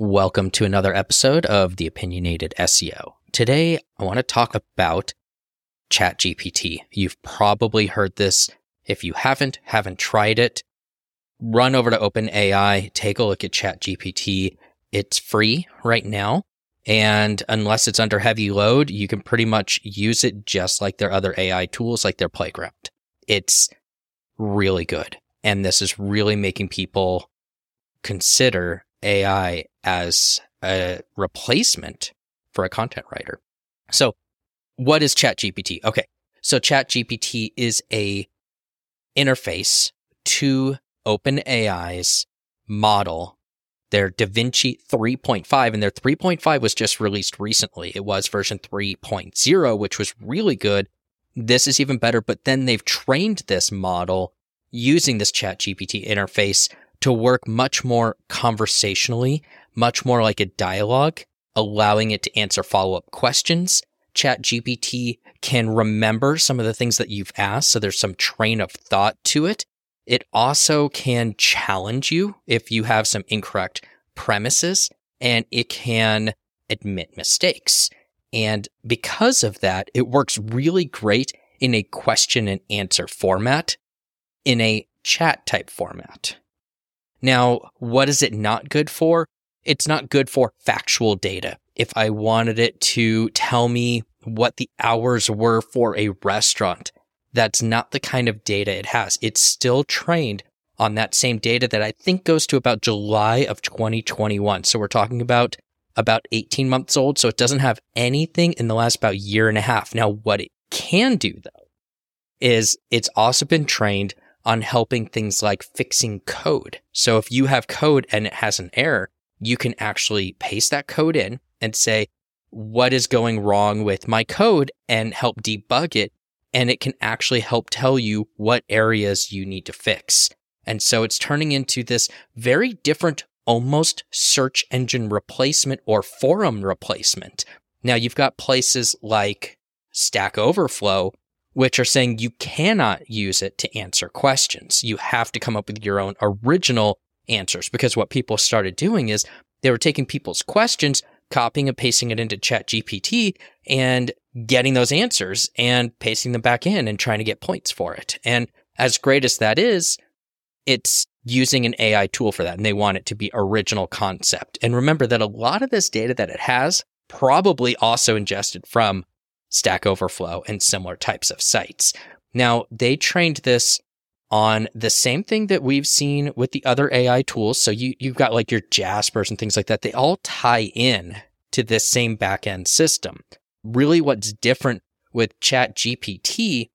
Welcome to another episode of The Opinionated SEO. Today, I want to talk about ChatGPT. You've probably heard this. If you haven't, haven't tried it, run over to OpenAI, take a look at ChatGPT. It's free right now. And unless it's under heavy load, you can pretty much use it just like their other AI tools, like their playground. It's really good. And this is really making people consider AI as a replacement for a content writer. So, what is ChatGPT? Okay. So ChatGPT is a interface to OpenAI's model, their DaVinci 3.5, and their 3.5 was just released recently. It was version 3.0, which was really good. This is even better, but then they've trained this model using this ChatGPT interface to work much more conversationally, much more like a dialogue, allowing it to answer follow up questions. ChatGPT can remember some of the things that you've asked. So there's some train of thought to it. It also can challenge you if you have some incorrect premises and it can admit mistakes. And because of that, it works really great in a question and answer format, in a chat type format. Now, what is it not good for? It's not good for factual data. If I wanted it to tell me what the hours were for a restaurant, that's not the kind of data it has. It's still trained on that same data that I think goes to about July of 2021. So we're talking about about 18 months old. So it doesn't have anything in the last about year and a half. Now, what it can do though is it's also been trained on helping things like fixing code. So if you have code and it has an error, you can actually paste that code in and say, what is going wrong with my code and help debug it. And it can actually help tell you what areas you need to fix. And so it's turning into this very different, almost search engine replacement or forum replacement. Now you've got places like Stack Overflow which are saying you cannot use it to answer questions. You have to come up with your own original answers because what people started doing is they were taking people's questions, copying and pasting it into ChatGPT and getting those answers and pasting them back in and trying to get points for it. And as great as that is, it's using an AI tool for that and they want it to be original concept. And remember that a lot of this data that it has probably also ingested from Stack Overflow, and similar types of sites. Now, they trained this on the same thing that we've seen with the other AI tools. So you, you've got like your Jaspers and things like that. They all tie in to this same backend system. Really what's different with Chat GPT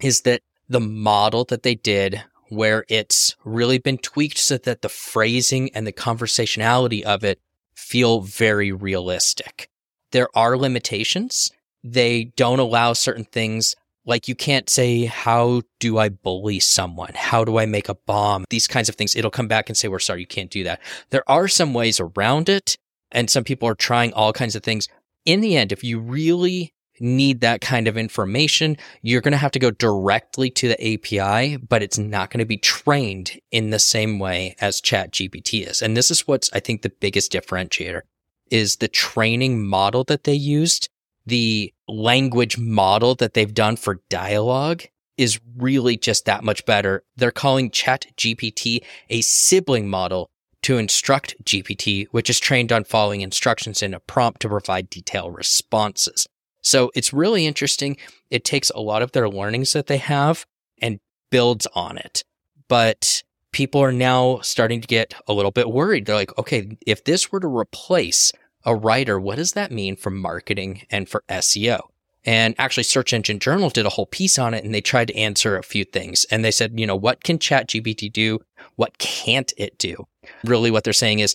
is that the model that they did where it's really been tweaked so that the phrasing and the conversationality of it feel very realistic. There are limitations they don't allow certain things like you can't say, how do I bully someone? How do I make a bomb? These kinds of things. It'll come back and say, we're sorry, you can't do that. There are some ways around it. And some people are trying all kinds of things. In the end, if you really need that kind of information, you're going to have to go directly to the API, but it's not going to be trained in the same way as Chat GPT is. And this is what's, I think, the biggest differentiator is the training model that they used the language model that they've done for dialogue is really just that much better. They're calling Chat GPT a sibling model to instruct GPT, which is trained on following instructions in a prompt to provide detailed responses. So it's really interesting. It takes a lot of their learnings that they have and builds on it. But people are now starting to get a little bit worried. They're like, okay, if this were to replace a writer, what does that mean for marketing and for SEO? And actually, Search Engine Journal did a whole piece on it and they tried to answer a few things. And they said, you know, what can ChatGPT do? What can't it do? Really, what they're saying is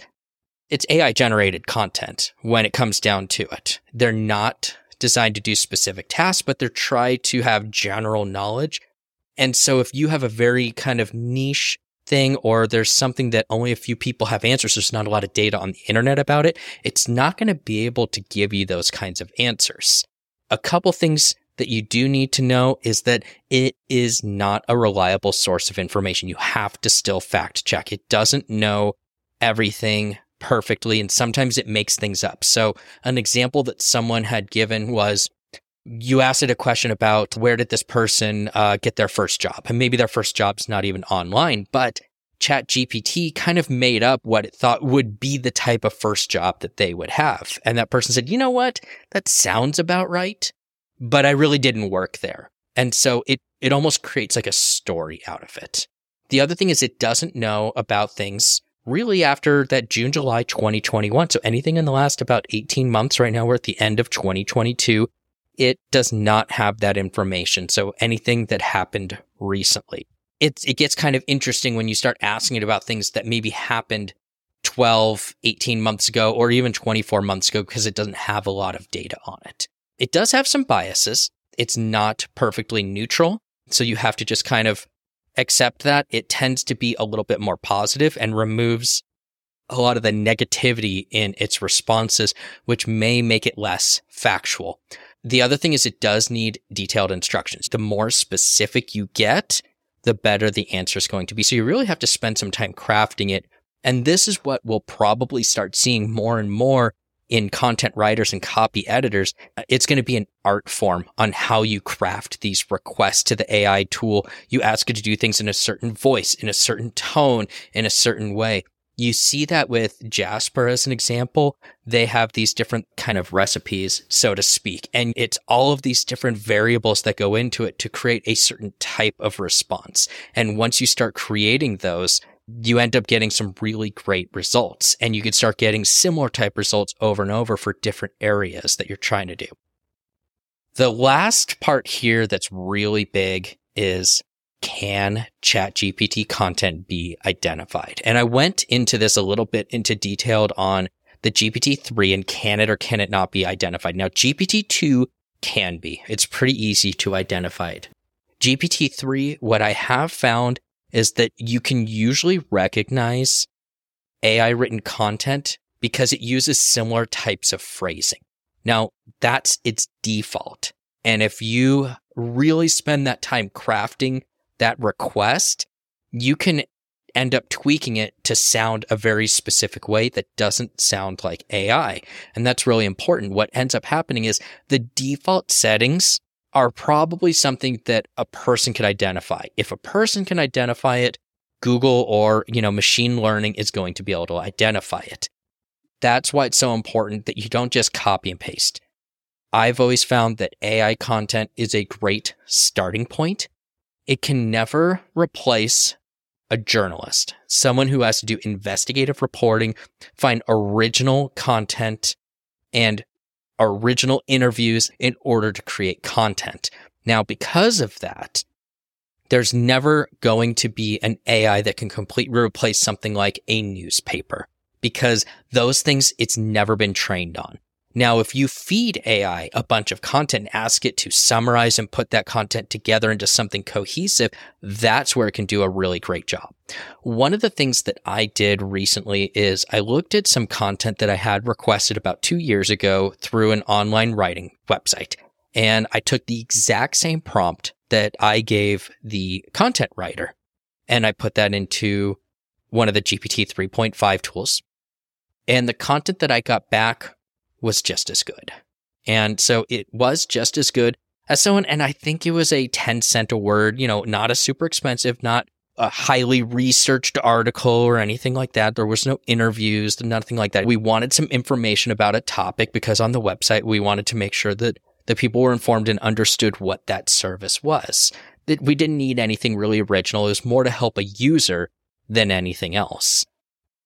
it's AI generated content when it comes down to it. They're not designed to do specific tasks, but they're trying to have general knowledge. And so if you have a very kind of niche thing or there's something that only a few people have answers, there's not a lot of data on the internet about it, it's not going to be able to give you those kinds of answers. A couple things that you do need to know is that it is not a reliable source of information. You have to still fact check. It doesn't know everything perfectly and sometimes it makes things up. So, an example that someone had given was you asked it a question about where did this person uh, get their first job? And maybe their first job's not even online, but ChatGPT kind of made up what it thought would be the type of first job that they would have. And that person said, you know what? That sounds about right, but I really didn't work there. And so it, it almost creates like a story out of it. The other thing is it doesn't know about things really after that June, July 2021. So anything in the last about 18 months right now, we're at the end of 2022. It does not have that information. So anything that happened recently. It, it gets kind of interesting when you start asking it about things that maybe happened 12, 18 months ago, or even 24 months ago, because it doesn't have a lot of data on it. It does have some biases. It's not perfectly neutral. So you have to just kind of accept that it tends to be a little bit more positive and removes a lot of the negativity in its responses, which may make it less factual. The other thing is it does need detailed instructions. The more specific you get, the better the answer is going to be. So you really have to spend some time crafting it. And this is what we'll probably start seeing more and more in content writers and copy editors, uh, it's going to be an art form on how you craft these requests to the AI tool. You ask it to do things in a certain voice, in a certain tone, in a certain way. You see that with Jasper as an example. They have these different kind of recipes, so to speak. And it's all of these different variables that go into it to create a certain type of response. And once you start creating those, you end up getting some really great results and you could start getting similar type results over and over for different areas that you're trying to do. The last part here that's really big is can ChatGPT content be identified? And I went into this a little bit into detailed on the GPT-3 and can it or can it not be identified? Now GPT-2 can be. It's pretty easy to identify it. GPT-3, what I have found is that you can usually recognize AI written content because it uses similar types of phrasing. Now, that's its default. And if you really spend that time crafting that request, you can end up tweaking it to sound a very specific way that doesn't sound like AI. And that's really important. What ends up happening is the default settings are probably something that a person could identify. If a person can identify it, Google or, you know, machine learning is going to be able to identify it. That's why it's so important that you don't just copy and paste. I've always found that AI content is a great starting point. It can never replace a journalist, someone who has to do investigative reporting, find original content and original interviews in order to create content. Now, because of that, there's never going to be an AI that can completely replace something like a newspaper because those things it's never been trained on. Now, if you feed AI a bunch of content, and ask it to summarize and put that content together into something cohesive, that's where it can do a really great job. One of the things that I did recently is I looked at some content that I had requested about two years ago through an online writing website. And I took the exact same prompt that I gave the content writer and I put that into one of the GPT 3.5 tools. And the content that I got back was just as good. And so it was just as good as someone, and I think it was a 10 cent a word, you know, not a super expensive, not a highly researched article or anything like that. There was no interviews, nothing like that. We wanted some information about a topic because on the website, we wanted to make sure that the people were informed and understood what that service was. That we didn't need anything really original. It was more to help a user than anything else.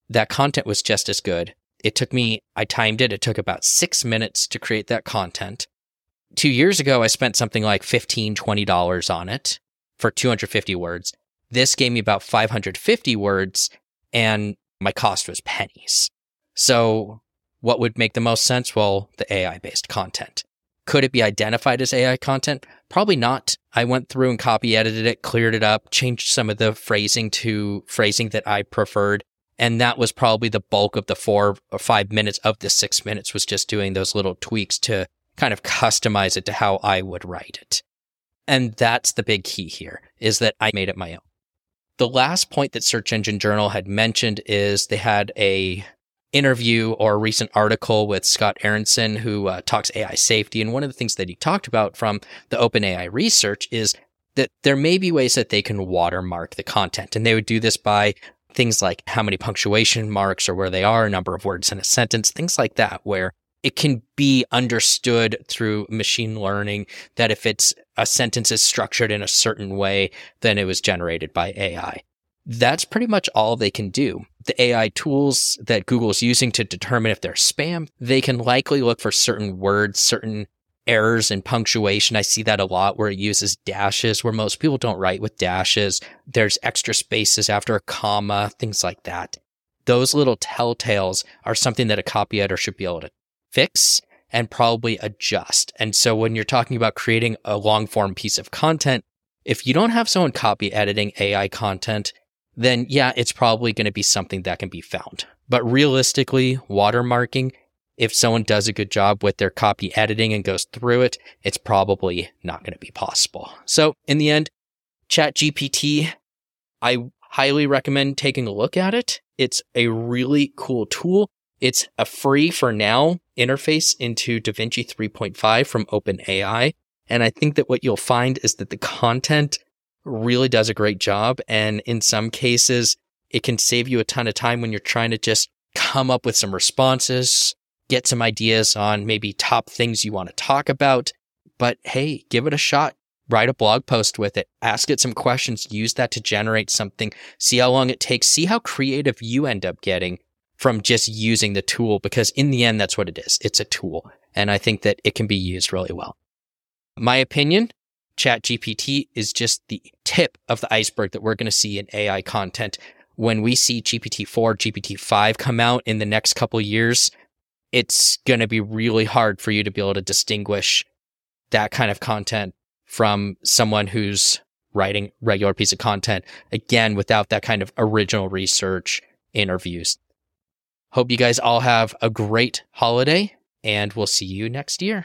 That content was just as good. It took me, I timed it. It took about six minutes to create that content. Two years ago, I spent something like $15, $20 on it for 250 words. This gave me about 550 words and my cost was pennies. So what would make the most sense? Well, the AI based content. Could it be identified as AI content? Probably not. I went through and copy edited it, cleared it up, changed some of the phrasing to phrasing that I preferred. And that was probably the bulk of the four or five minutes of the six minutes was just doing those little tweaks to kind of customize it to how I would write it. And that's the big key here is that I made it my own. The last point that Search Engine Journal had mentioned is they had a interview or a recent article with Scott Aaronson, who uh, talks AI safety. And one of the things that he talked about from the OpenAI research is that there may be ways that they can watermark the content. And they would do this by things like how many punctuation marks or where they are, number of words in a sentence, things like that, where it can be understood through machine learning that if it's a sentence is structured in a certain way, then it was generated by AI. That's pretty much all they can do. The AI tools that Google's using to determine if they're spam, they can likely look for certain words, certain errors in punctuation. I see that a lot where it uses dashes where most people don't write with dashes. There's extra spaces after a comma, things like that. Those little telltales are something that a copy editor should be able to fix and probably adjust. And so when you're talking about creating a long form piece of content, if you don't have someone copy editing AI content, then yeah, it's probably going to be something that can be found. But realistically, watermarking, if someone does a good job with their copy editing and goes through it, it's probably not going to be possible. So in the end, ChatGPT, I highly recommend taking a look at it. It's a really cool tool. It's a free for now interface into DaVinci 3.5 from OpenAI. And I think that what you'll find is that the content really does a great job. And in some cases, it can save you a ton of time when you're trying to just come up with some responses, get some ideas on maybe top things you want to talk about. But hey, give it a shot. Write a blog post with it. Ask it some questions. Use that to generate something. See how long it takes. See how creative you end up getting from just using the tool because in the end, that's what it is. It's a tool. And I think that it can be used really well. My opinion, ChatGPT is just the tip of the iceberg that we're going to see in AI content. When we see GPT-4, GPT-5 come out in the next couple years, it's going to be really hard for you to be able to distinguish that kind of content from someone who's writing regular piece of content again without that kind of original research interviews Hope you guys all have a great holiday and we'll see you next year.